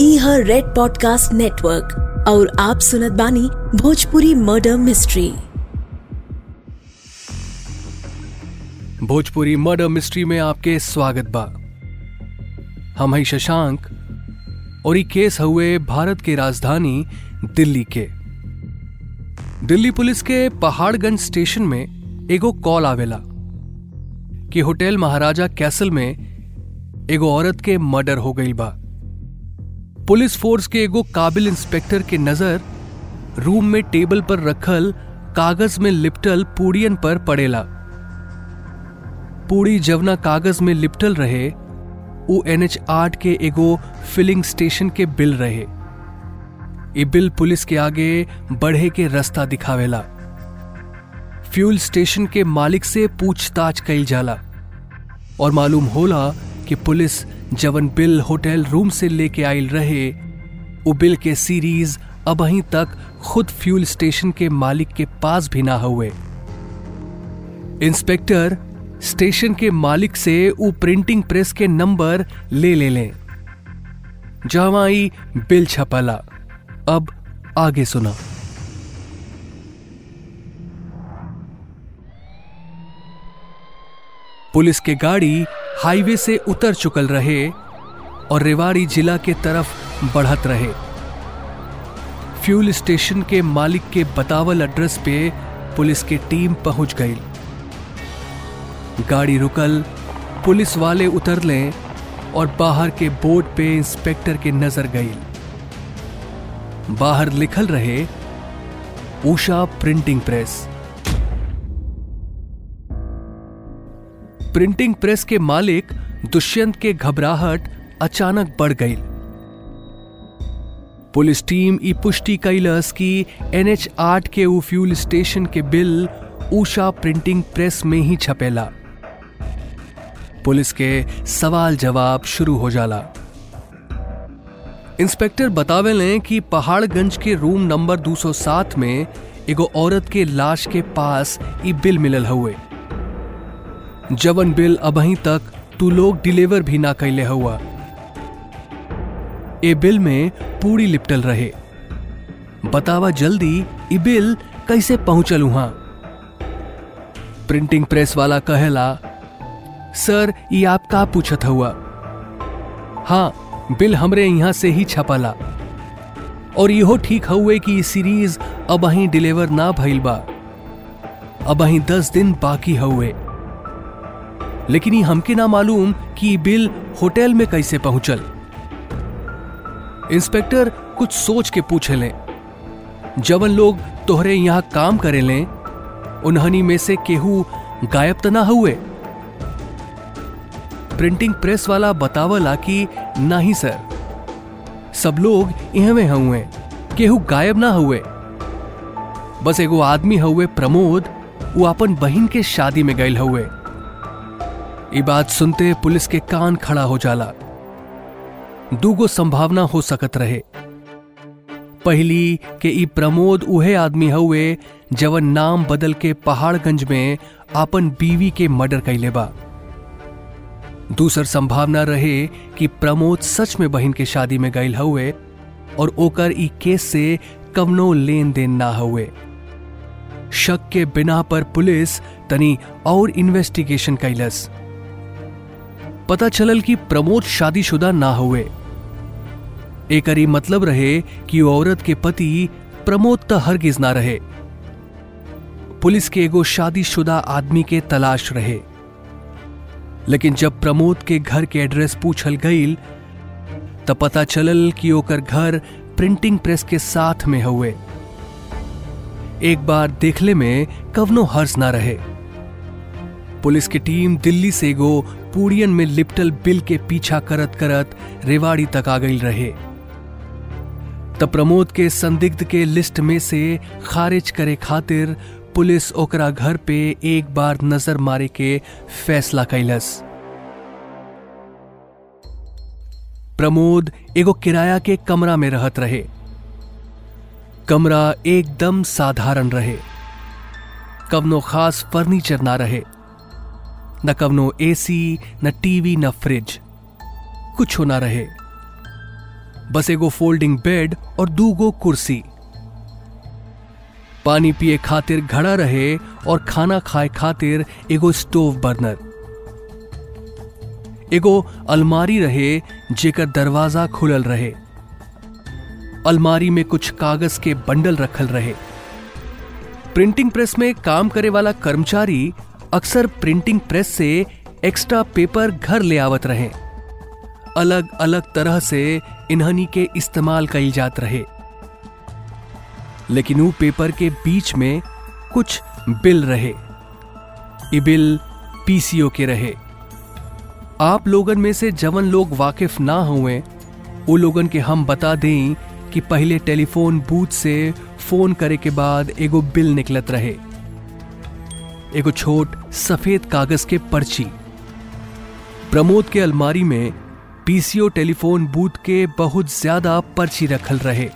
ई हर red podcast network और आप सुनत बानी Bhojpuri murder mystery Bhojpuri murder mystery में आपके स्वागत बा। हम हई शशांक, और ई केस हुए भारत के राजधानी दिल्ली के। दिल्ली पुलिस के पहाड़गंज स्टेशन में एगो कॉल आवेला, कि होटल महाराजा कैसल में एगो औरत के मर्डर हो गई बा। पुलिस फोर्स के एगो काबिल इंस्पेक्टर के नज़र रूम में टेबल पर रखल, कागज़ में लिपटल पूड़ियन पर पड़ेला। पूड़ी जवना कागज़ में लिपटल रहे, उ एनएच आठ के एगो फिलिंग स्टेशन के बिल रहे। ये बिल पुलिस के आगे बढ़े के रास्ता दिखावेला। फ्यूल स्टेशन के मालिक से पूछताछ कई जाला और मालूम होला कि पुलिस जवन बिल होटल रूम से लेके आयल रहे वो बिल के सीरीज़ अब अहीं तक खुद फ्यूल स्टेशन के मालिक के पास भी ना हुए। इंस्पेक्टर, स्टेशन के मालिक से वो प्रिंटिंग प्रेस के नंबर ले ले लें। जहाँ आई बिल छपला। अब आगे सुना। पुलिस के गाड़ी हाईवे से उतर चुकल रहे और रेवाड़ी जिला के तरफ़ बढ़त रहे। फ्यूल स्टेशन के मालिक के बतावल एड्रेस पे पुलिस की टीम पहुँच गई। गाड़ी रुकल, पुलिस वाले उतर लें और बाहर के बोर्ड पे इंस्पेक्टर की नज़र गई। बाहर लिखल रहे Usha printing press. Printing press के मालिक दुष्यंत के घबराहट अचानक बढ़ गई। पुलिस टीम ई पुष्टि कैलस की एनएच आठ के फ्यूल स्टेशन के बिल उषा प्रिंटिंग प्रेस में ही छपेला। पुलिस के सवाल जवाब शुरू हो जाला। इंस्पेक्टर बतावे लें कि पहाड़गंज के रूम नंबर 207 में एगो औरत के लाश के पास ई बिल मिलल हुए जवन बिल अबही तक तू लोग डिलीवर भी ना कैले हुआ ए बिल में पूरी लिपटल रहे। बतावा जल्दी ई बिल कैसे पहुंचल वहाँ प्रिंटिंग प्रेस वाला कहेला, सर ये आप का पूछत हुआ हाँ बिल हमरे यहाँ से ही छपला। और इहो ठीक हुए कि सीरीज़ अब डिलीवर ना भइल बा। अब दस दिन बाकी हुए लेकिन ये हमके ना मालूम कि बिल होटल में कैसे पहुंचल। इंस्पेक्टर कुछ सोच के पूछे लें जवन लोग तोहरे यहाँ काम करे लें उन्हनी में से केहू गायब तो ना हुए? प्रिंटिंग प्रेस वाला बतावला कि नहीं सर, सब लोग इहवे हुए, केहू गायब ना हुए। बस एगो आदमी हुए प्रमोद, वो अपन बहन के शादी में गए हुए। ये बात सुनते पुलिस के कान खड़ा हो जाला। दूगो संभावना हो सकत रहे। पहली, के ई प्रमोद उहे आदमी हुए जवन नाम बदल के पहाड़गंज में आपन बीवी के मर्डर कैले बा। दूसर संभावना रहे कि प्रमोद सच में बहन के शादी में गईल हुए और ओकर ई केस से कवनो लेन देन ना हुए शक के बिना पर पुलिस तनी और इन्वेस्टिगेशन कैलस पता चलल कि प्रमोद शादीशुदा ना हुए। एक मतलब रहे कि औरत के पति प्रमोद त हरगिज ना रहे। पुलिस के एगो शादीशुदा आदमी के तलाश रहे। लेकिन जब प्रमोद के घर के एड्रेस पूछल गईल त पता चलल कि ओकर घर प्रिंटिंग प्रेस के साथ में हुए एक बार देखले में कवनो हर्ज ना रहे। पुलिस की टीम दिल्ली से गो पूड़ियन में लिपटल बिल के पीछा करत करत रेवाड़ी तक आ गई रहे। तब प्रमोद के संदिग्ध के लिस्ट में से खारिज करे खातिर पुलिस ओकरा घर पे एक बार नज़र मारे के फैसला कैलस। प्रमोद एगो किराया के कमरा में रहत रहे। कमरा एकदम साधारण रहे। कवनो खास फर्नीचर ना रहे। न कवनो एसी न टीवी न फ्रिज कुछ ना रहे। बस एगो फोल्डिंग बेड और दूगो कुर्सी। पानी पिए खातिर घड़ा रहे और खाना खाए खातिर एगो स्टोव बर्नर एगो अलमारी रहे जेकर दरवाज़ा खुलल रहे। अलमारी में कुछ कागज़ के बंडल रखल रहे। प्रिंटिंग प्रेस में काम करे वाला कर्मचारी अक्सर प्रिंटिंग प्रेस से एक्स्ट्रा पेपर घर ले आवत रहे। अलग अलग तरह से इन्हनी के इस्तेमाल कई जात रहे। लेकिन वो पेपर के बीच में कुछ बिल रहे। ये बिल पीसीओ के रहे। आप लोगन में से जवन लोग वाकिफ ना हुए वो लोगन के हम बता दें कि पहले टेलीफोन बूथ से फ़ोन करे के बाद एगो बिल निकलत रहे। एगो छोट सफ़ेद कागज़ के पर्ची। प्रमोद के अलमारी में पीसीओ टेलीफोन बूथ के बहुत ज़्यादा पर्ची रखल रहे।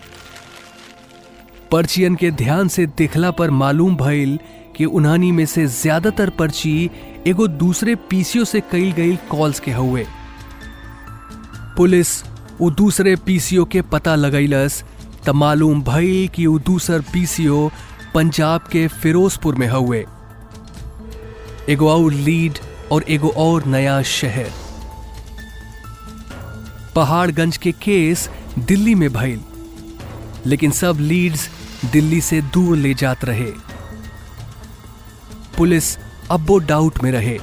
पर्चियन के ध्यान से देखला पर मालूम भइल कि उन्हानी में से ज़्यादातर पर्ची एगो दूसरे पीसीओ से कई गई कॉल्स के हुए पुलिस वो दूसरे पीसीओ के पता लगैलस त मालूम भइल कि वो दूसर पीसीओ पंजाब के फिरोजपुर में हुए एगो और लीड और एगो और नया शहर। पहाड़गंज के केस दिल्ली में भइल, लेकिन सब लीड्स दिल्ली से दूर ले जात रहे। पुलिस अब वो डाउट में रहे।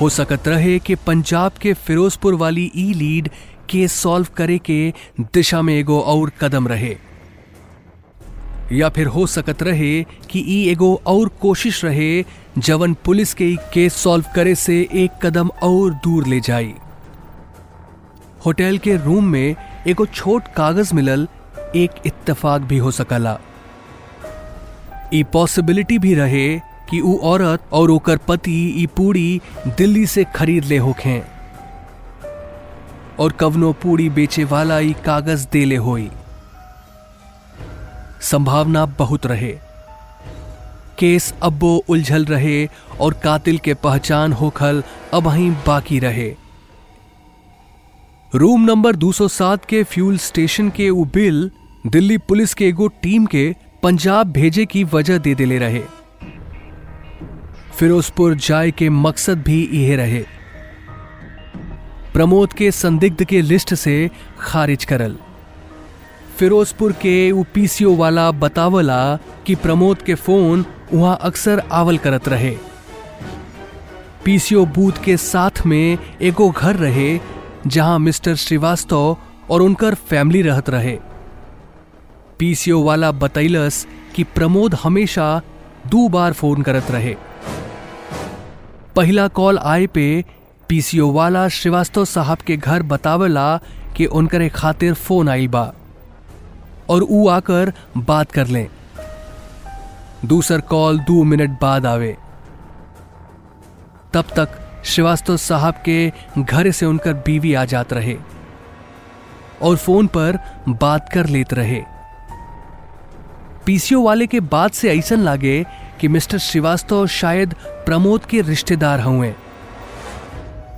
हो सकत रहे कि पंजाब के फिरोजपुर वाली ई लीड केस सॉल्व करे के दिशा में एगो और कदम रहे। या फिर हो सकत रहे कि ई एगो और कोशिश रहे जवन पुलिस के केस सॉल्व करे से एक कदम और दूर ले जाई होटल के रूम में एगो छोट कागज़ मिलल, एक इत्तेफाक भी हो सकला। ई पॉसिबिलिटी भी रहे कि ऊ औरत और ओकर पति ई पूड़ी दिल्ली से खरीद ले होखें। और कवनो पूड़ी बेचे वाला ई कागज़ देले होई। संभावना बहुत रहे। केस अब्बो उलझल रहे और कातिल के पहचान होखल अब वहीं बाकी रहे। रूम नंबर 207 के फ्यूल स्टेशन के वो बिल दिल्ली पुलिस के एगो टीम के पंजाब भेजे की वजह दे दिले रहे। फिरोजपुर जाए के मकसद भी यह रहे। प्रमोद के संदिग्ध के लिस्ट से खारिज करल। फिरोजपुर के वो पीसीओ वाला बतावला कि प्रमोद के फ़ोन वहाँ अक्सर आवल करत रहे। पीसीओ बूथ के साथ में एगो घर रहे, जहाँ मिस्टर श्रीवास्तव और उनकर फैमिली रहत रहे। पीसीओ वाला बतैलस कि प्रमोद हमेशा दो बार फ़ोन करत रहे। पहला कॉल आए पे पीसीओ वाला श्रीवास्तव साहब के घर बतावला कि उनकरे खातिर फ़ोन आई बा। और ऊ आकर बात कर लें। दूसर कॉल दो मिनट बाद आवे। तब तक श्रीवास्तव साहब के घर से उनकर बीवी आ जात रहे और फ़ोन पर बात कर लेते रहे। पीसीओ वाले के बाद से ऐसा लागे कि मिस्टर श्रीवास्तव शायद प्रमोद के रिश्तेदार हुए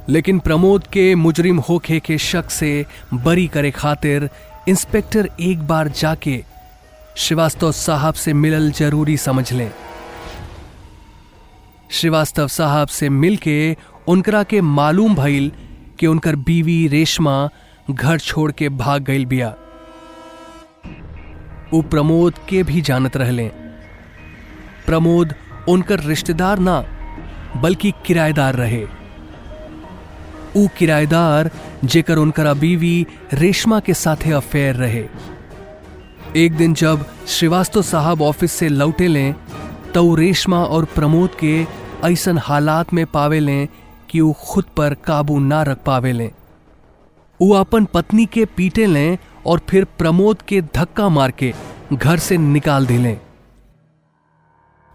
लेकिन प्रमोद के मुजरिम होखे के शक से बरी करे खातिर इंस्पेक्टर एक बार जाके श्रीवास्तव साहब से मिलल ज़रूरी समझ लें। श्रीवास्तव साहब से मिलके उनकरा के मालूम भइल कि उनकर बीवी रेशमा घर छोड़ के भाग गई बिया। वो प्रमोद के भी जानत रहले। प्रमोद उनकर रिश्तेदार ना, बल्कि किराएदार रहे। ऊ किराएदार जेकर उनकरा बीवी रेशमा के साथे अफेयर रहे। एक दिन जब श्रीवास्तव साहब ऑफ़िस से लौटे लें तो रेशमा और प्रमोद के ऐसन हालात में पावे लें कि वो खुद पर काबू ना रख पावे लें। वो अपन पत्नी के पीटे लें और फिर प्रमोद के धक्का मार के घर से निकाल दिलें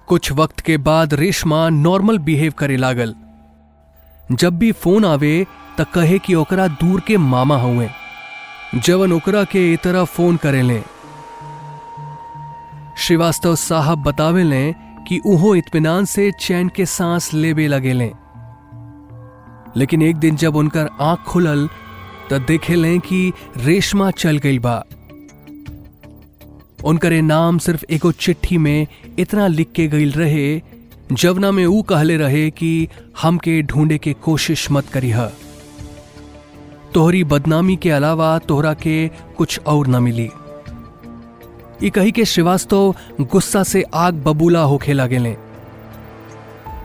कुछ वक्त के बाद रेशमा नॉर्मल बिहेव करे लागल। जब भी फ़ोन आवे, त कहे कि ओकरा दूर के मामा हुए जवन ओकरा के ए तरह फ़ोन करे लें। श्रीवास्तव साहब बतावे लें कि उहो इत्मीनान से चैन के सांस लेबे लगे लें। लेकिन एक दिन जब उनकर आँख खुलल तो देखे लें कि रेशमा चल गई बा। उनकरे नाम सिर्फ़ एगो चिट्ठी में इतना लिख के गई रहे जवना में ऊ कहले रहे कि हमके ढूंढे के कोशिश मत करी है तोहरी बदनामी के अलावा तोहरा के कुछ और न मिली। कही के श्रीवास्तव गुस्सा से आग बबूला होखे लगेले।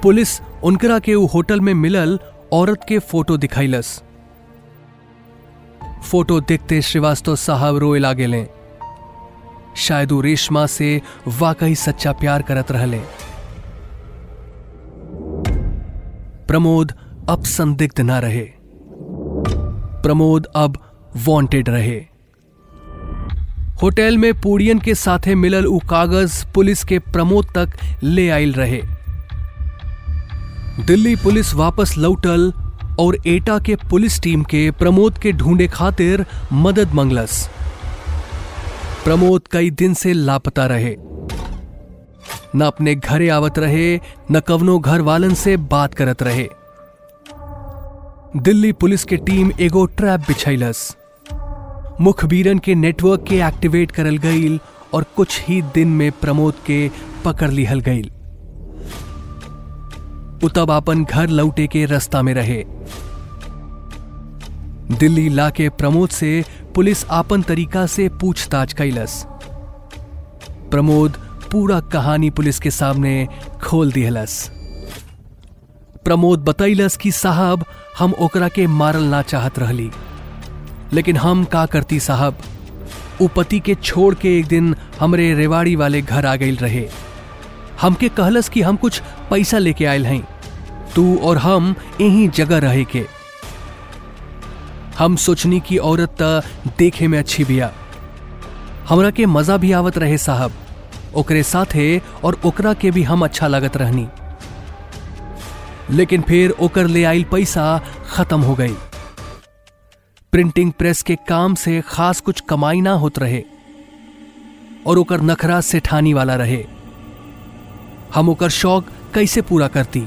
पुलिस उनकरा के ऊ होटल में मिलल औरत के फ़ोटो दिखाइलस। फ़ोटो देखते श्रीवास्तव साहब रोए लागेले। शायद ऊ रेशमा से वाकई सच्चा प्यार करत रहले। प्रमोद अब संदिग्ध ना रहे। प्रमोद अब वांटेड रहे। होटल में पूड़ियन के साथे मिलल उ कागज़ पुलिस के प्रमोद तक ले आयल रहे। दिल्ली पुलिस वापस लौटल और एटा के पुलिस टीम के प्रमोद के ढूंढे खातिर मदद मंगलस। प्रमोद कई दिन से लापता रहे। न अपने घरे आवत रहे, न कवनो घर वालन से बात करत रहे। दिल्ली पुलिस के टीम एगो ट्रैप बिछैलस। मुखबीरन के नेटवर्क के एक्टिवेट करल गईल और कुछ ही दिन में प्रमोद के पकड़ लिहल गईल उ तब अपन घर लौटे के रास्ता में रहे। दिल्ली लाके प्रमोद से पुलिस आपन तरीका से पूछताछ कैलस प्रमोद पूरा कहानी पुलिस के सामने खोल दिहलस प्रमोद बतैलस कि साहब, हम ओकरा के मारल ना चाहत रहली। लेकिन हम का करती साहब? उ पति के छोड़ के एक दिन हमरे रेवाड़ी वाले घर आ गई रहे। हमके कहलस कि हम कुछ पैसा लेके आयल हैं तू और हम यही जगह रहे के। हम सोचनी की औरत देखे में अच्छी बिया। हमरा के मज़ा भी आवत रहे साहब। ओकरे साथे और ओकरा के भी हम अच्छा लागत रहनी। लेकिन फिर ओकर ले आइल पैसा खत्म हो गई। प्रिंटिंग प्रेस के काम से खास कुछ कमाई ना होत रहे और ओकर नखरा सेठानी वाला रहे। हम ओकर शौक कैसे पूरा करती?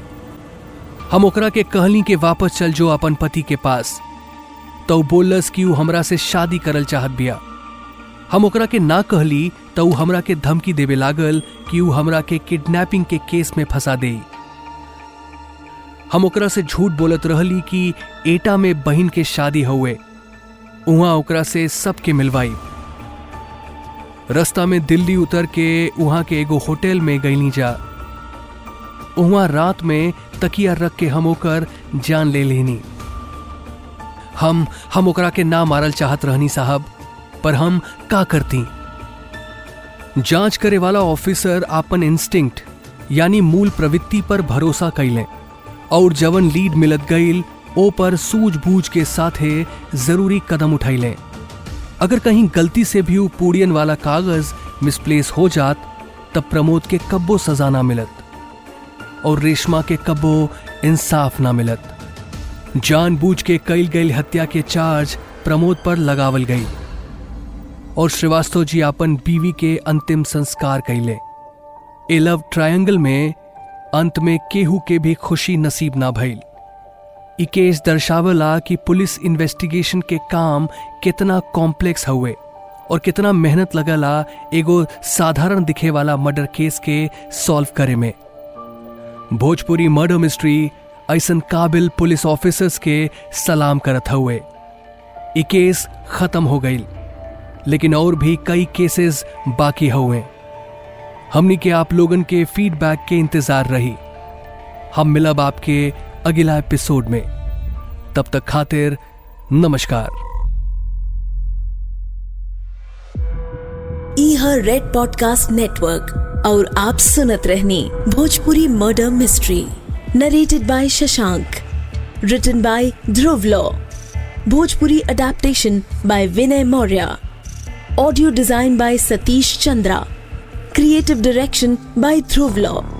हम ओकरा के कहली के वापस चल जो अपन पति के पास तो बोलस कि हमरा से शादी करल चाहत बिया। हम ओकरा के ना कहली तो ऊ हमरा के धमकी देवे लागल कि ऊ हमरा के किडनैपिंग के केस में फंसा दे। हम ओकरा से झूठ बोलत रहली कि एटा में बहन के शादी हुए उहाँ ओकरा से सबके मिलवाई। रास्ता में दिल्ली उतर के उहाँ के एगो होटल में गईली जा। उहाँ रात में तकिया रख के हम ओकर जान ले लेनी। हम हम ओकरा के ना मारल चाहत रहनी साहब। पर हम का करती? जाँच करे वाला ऑफिसर आपन इंस्टिंक्ट यानी मूल प्रवृत्ति पर भरोसा कैले और जवन लीड मिलत गईल, ओ पर सूझबूझ के साथे ज़रूरी कदम उठैले अगर कहीं गलती से भी पूड़ियन वाला कागज़ मिसप्लेस हो जात, तब प्रमोद के कब्बो सजा ना मिलत, और रेशमा के कब्बो इंसाफ ना मिलत। जानबूझ के कईल गई हत्या के चार्ज प्रमोद पर लगावल गई। और श्रीवास्तव जी अपन बीवी के अंतिम संस्कार कैले। ए लव ट्रायंगल में अंत में केहू के भी खुशी नसीब ना भइल। ई केस दर्शावला कि पुलिस इन्वेस्टिगेशन के काम कितना कॉम्प्लेक्स हुए और कितना मेहनत लगला एगो साधारण दिखे वाला मर्डर केस के सॉल्व करे में। भोजपुरी मर्डर मिस्ट्री ऐसन काबिल पुलिस ऑफिसर्स के सलाम करत हुए ई केस खत्म हो गई लेकिन और भी कई केसेस बाकी हुए। हमनी के आप लोगन के फीडबैक के इंतज़ार रही। हम मिलब आपके अगला एपिसोड में। तब तक खातिर नमस्कार। ई हर रेड पॉडकास्ट नेटवर्क और आप सुनत रहने Bhojpuri murder mystery narrated by Shashank written by Dhruv Law Bhojpuri adaptation by Vinay Maurya Audio design by Satish Chandra. Creative direction by Dhruv Law.